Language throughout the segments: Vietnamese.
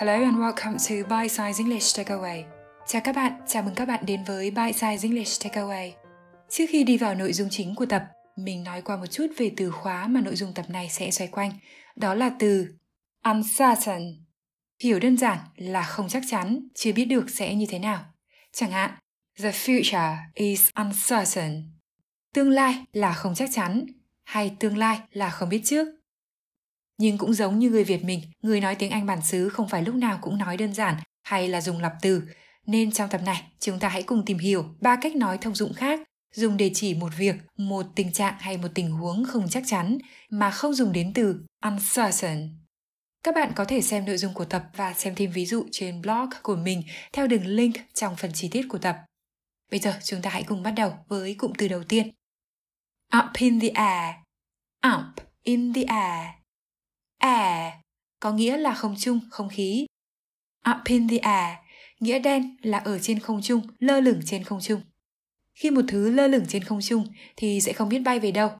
Hello and welcome to Bite Size English Takeaway. Chào các bạn, chào mừng các bạn đến với Bite Size English Takeaway. Trước khi đi vào nội dung chính của tập, mình nói qua một chút về từ khóa mà nội dung tập này sẽ xoay quanh. Đó là từ uncertain. Hiểu đơn giản là không chắc chắn, chưa biết được sẽ như thế nào. Chẳng hạn, the future is uncertain. Tương lai là không chắc chắn, hay tương lai là không biết trước. Nhưng cũng giống như người Việt mình, người nói tiếng Anh bản xứ không phải lúc nào cũng nói đơn giản hay là dùng lặp từ. Nên trong tập này, chúng ta hãy cùng tìm hiểu ba cách nói thông dụng khác dùng để chỉ một việc, một tình trạng hay một tình huống không chắc chắn mà không dùng đến từ uncertain. Các bạn có thể xem nội dung của tập và xem thêm ví dụ trên blog của mình theo đường link trong phần chi tiết của tập. Bây giờ chúng ta hãy cùng bắt đầu với cụm từ đầu tiên. Up in the air. Up in the air. Air có nghĩa là không trung, không khí. Up in the air nghĩa đen là ở trên không trung, lơ lửng trên không trung. Khi một thứ lơ lửng trên không trung thì sẽ không biết bay về đâu.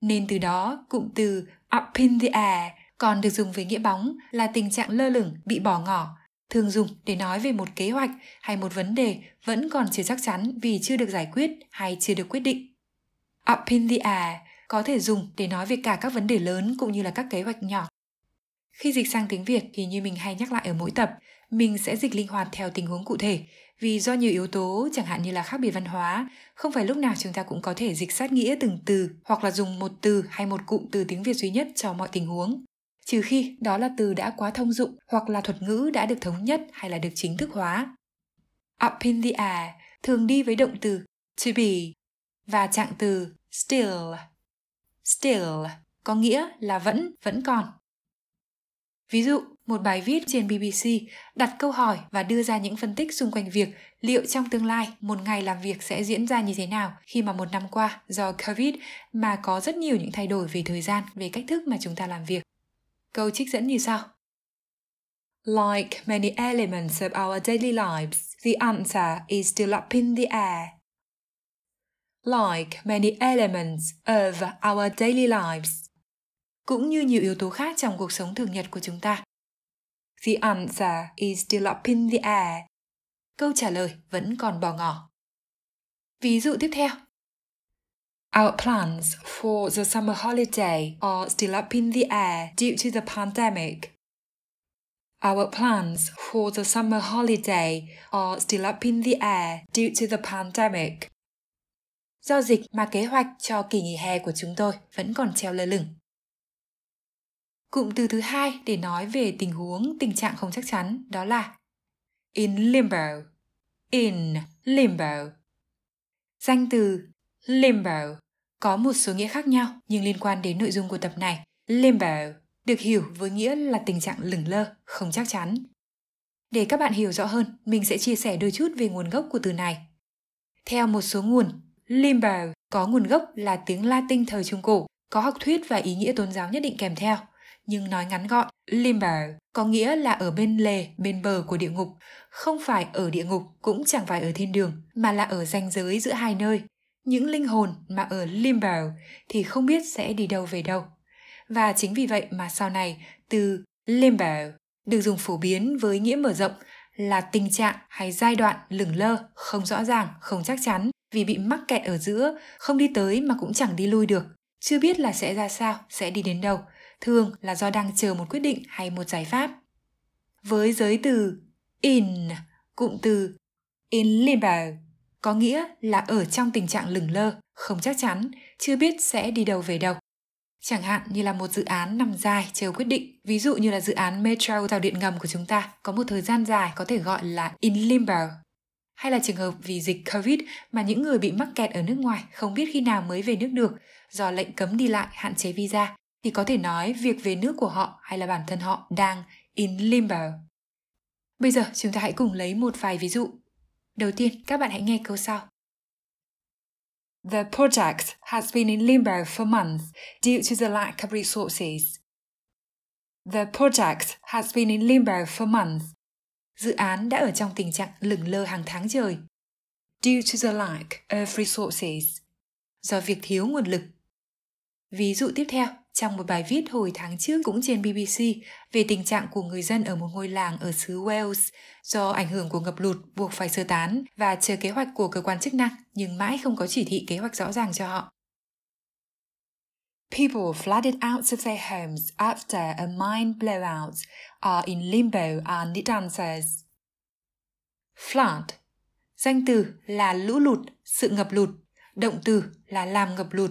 Nên từ đó, cụm từ up in the air còn được dùng với nghĩa bóng là tình trạng lơ lửng bị bỏ ngỏ, thường dùng để nói về một kế hoạch hay một vấn đề vẫn còn chưa chắc chắn vì chưa được giải quyết hay chưa được quyết định. Up in the air có thể dùng để nói về cả các vấn đề lớn cũng như là các kế hoạch nhỏ. Khi dịch sang tiếng Việt thì như mình hay nhắc lại ở mỗi tập, mình sẽ dịch linh hoạt theo tình huống cụ thể. Vì do nhiều yếu tố chẳng hạn như là khác biệt văn hóa không phải lúc nào chúng ta cũng có thể dịch sát nghĩa từng từ hoặc là dùng một từ hay một cụm từ tiếng việt duy nhất cho mọi tình huống. Trừ khi đó là từ đã quá thông dụng hoặc là thuật ngữ đã được thống nhất hay là được chính thức hóa. Up in the air thường đi với động từ to be và trạng từ still. Still có nghĩa là vẫn vẫn còn ví dụ một bài viết trên BBC đặt câu hỏi và đưa ra những phân tích xung quanh việc liệu trong tương lai một ngày làm việc sẽ diễn ra như thế nào khi mà một năm qua do Covid mà có rất nhiều những thay đổi về thời gian, về cách thức mà chúng ta làm việc. Câu trích dẫn như sau. Like many elements of our daily lives, the answer is still up in the air. Like many elements of our daily lives, cũng như nhiều yếu tố khác trong cuộc sống thường nhật của chúng ta, The answer is still up in the air. Câu trả lời vẫn còn bỏ ngỏ. Ví dụ tiếp theo. Our plans for the summer holiday are still up in the air due to the pandemic. Our plans for the summer holiday are still up in the air due to the pandemic. Do dịch mà kế hoạch cho kỳ nghỉ hè của chúng tôi vẫn còn treo lơ lửng. Cụm từ thứ hai để nói về tình huống, tình trạng không chắc chắn đó là in limbo. In limbo. Danh từ limbo có một số nghĩa khác nhau nhưng liên quan đến nội dung của tập này. Limbo được hiểu với nghĩa là tình trạng lửng lơ, không chắc chắn. Để các bạn hiểu rõ hơn, mình sẽ chia sẻ đôi chút về nguồn gốc của từ này. Theo một số nguồn, limbo có nguồn gốc là tiếng Latin thời Trung Cổ, có học thuyết và ý nghĩa tôn giáo nhất định kèm theo nhưng nói ngắn gọn, limbo có nghĩa là ở bên lề, bên bờ của địa ngục, không phải ở địa ngục cũng chẳng phải ở thiên đường, mà là ở ranh giới giữa hai nơi. Những linh hồn mà ở limbo thì không biết sẽ đi đâu về đâu. Và chính vì vậy mà sau này từ limbo được dùng phổ biến với nghĩa mở rộng là tình trạng hay giai đoạn lửng lơ, không rõ ràng, không chắc chắn vì bị mắc kẹt ở giữa, không đi tới mà cũng chẳng đi lui được, chưa biết là sẽ ra sao, sẽ đi đến đâu thường là do đang chờ một quyết định hay một giải pháp. Với giới từ in, cụm từ in limbo có nghĩa là ở trong tình trạng lửng lơ, không chắc chắn, chưa biết sẽ đi đâu về đâu. Chẳng hạn như là một dự án nằm dài chờ quyết định, ví dụ như là dự án metro tàu điện ngầm của chúng ta có một thời gian dài có thể gọi là in limbo. Hay là trường hợp vì dịch Covid mà những người bị mắc kẹt ở nước ngoài không biết khi nào mới về nước được do lệnh cấm đi lại hạn chế visa thì có thể nói việc về nước của họ hay là bản thân họ đang in limbo. Bây giờ chúng ta hãy cùng lấy một vài ví dụ. Đầu tiên, các bạn hãy nghe câu sau. The project has been in limbo for months due to the lack of resources. The project has been in limbo for months. Dự án đã ở trong tình trạng lửng lơ hàng tháng trời. Due to the lack of resources. Do việc thiếu nguồn lực. Ví dụ tiếp theo. trong một bài viết hồi tháng trước cũng trên BBC về tình trạng của người dân ở một ngôi làng ở xứ Wales do ảnh hưởng của ngập lụt buộc phải sơ tán và chờ kế hoạch của cơ quan chức năng nhưng mãi không có chỉ thị kế hoạch rõ ràng cho họ. People flooded out of their homes after a mine blowout are in limbo and need answers. Flood Danh từ là lũ lụt, sự ngập lụt. Động từ là làm ngập lụt.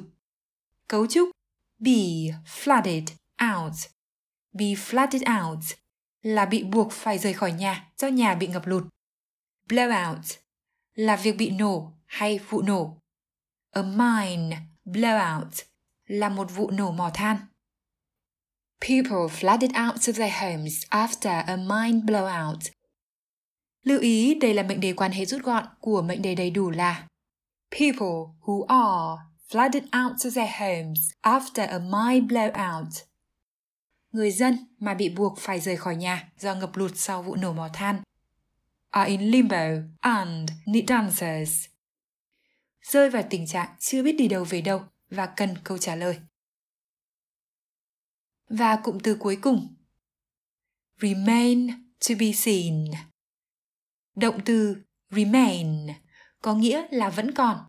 Cấu trúc be flooded out. Be flooded out là bị buộc phải rời khỏi nhà do nhà bị ngập lụt. Blowout là việc bị nổ hay vụ nổ. A mine blowout là một vụ nổ mỏ than. People flooded out of their homes after a mine blowout. Lưu ý, đây là mệnh đề quan hệ rút gọn của mệnh đề đầy đủ là People who are flooded out of their homes after a mine blowout. Người dân mà bị buộc phải rời khỏi nhà do ngập lụt sau vụ nổ mỏ than are in limbo and need answers. Rơi vào tình trạng chưa biết đi đâu về đâu và cần câu trả lời. Và cụm từ cuối cùng remain to be seen. Động từ remain có nghĩa là vẫn còn.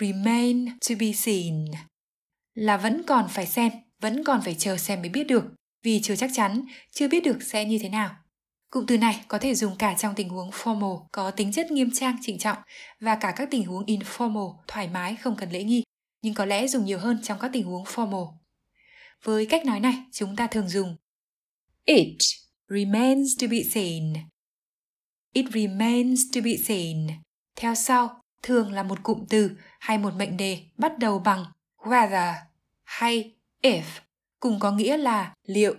Remain to be seen là vẫn còn phải xem, vẫn còn phải chờ xem mới biết được, vì chưa chắc chắn, chưa biết được sẽ như thế nào. Cụm từ này có thể dùng cả trong tình huống formal có tính chất nghiêm trang trịnh trọng và cả các tình huống informal thoải mái không cần lễ nghi nhưng có lẽ dùng nhiều hơn trong các tình huống formal. Với cách nói này, chúng ta thường dùng It remains to be seen. It remains to be seen. Theo sau, thường là một cụm từ hay một mệnh đề bắt đầu bằng whether hay if, cùng có nghĩa là liệu.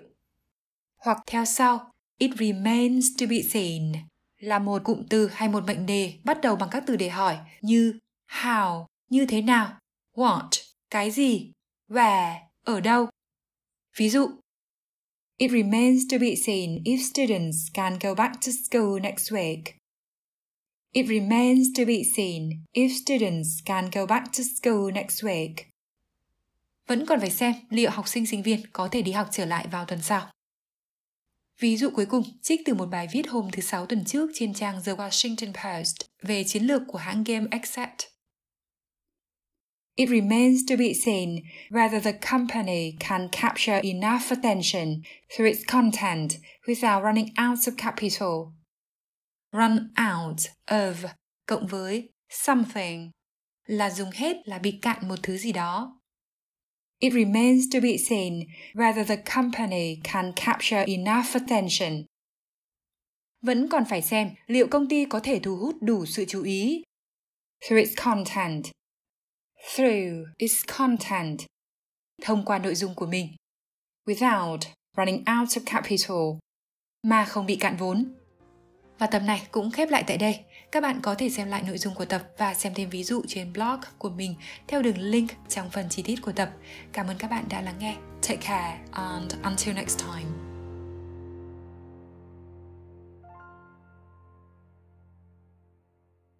Hoặc theo sau, it remains to be seen là một cụm từ hay một mệnh đề bắt đầu bằng các từ để hỏi như how, như thế nào, What? Cái gì? Where? Ở đâu? Ví dụ, It remains to be seen if students can go back to school next week. It remains to be seen if students can go back to school next week. Vẫn còn phải xem liệu học sinh sinh viên có thể đi học trở lại vào tuần sau. Ví dụ cuối cùng, trích từ một bài viết hôm thứ Sáu tuần trước trên trang The Washington Post về chiến lược của hãng game Exact. It remains to be seen whether the company can capture enough attention through its content without running out of capital. Run out of cộng với something là dùng hết là bị cạn một thứ gì đó. It remains to be seen whether the company can capture enough attention. Vẫn còn phải xem liệu công ty có thể thu hút đủ sự chú ý through its content through its content, thông qua nội dung của mình, without running out of capital, mà không bị cạn vốn. Và tập này cũng khép lại tại đây. Các bạn có thể xem lại nội dung của tập và xem thêm ví dụ trên blog của mình theo đường link trong phần chi tiết của tập. Cảm ơn các bạn đã lắng nghe. Take care and until next time.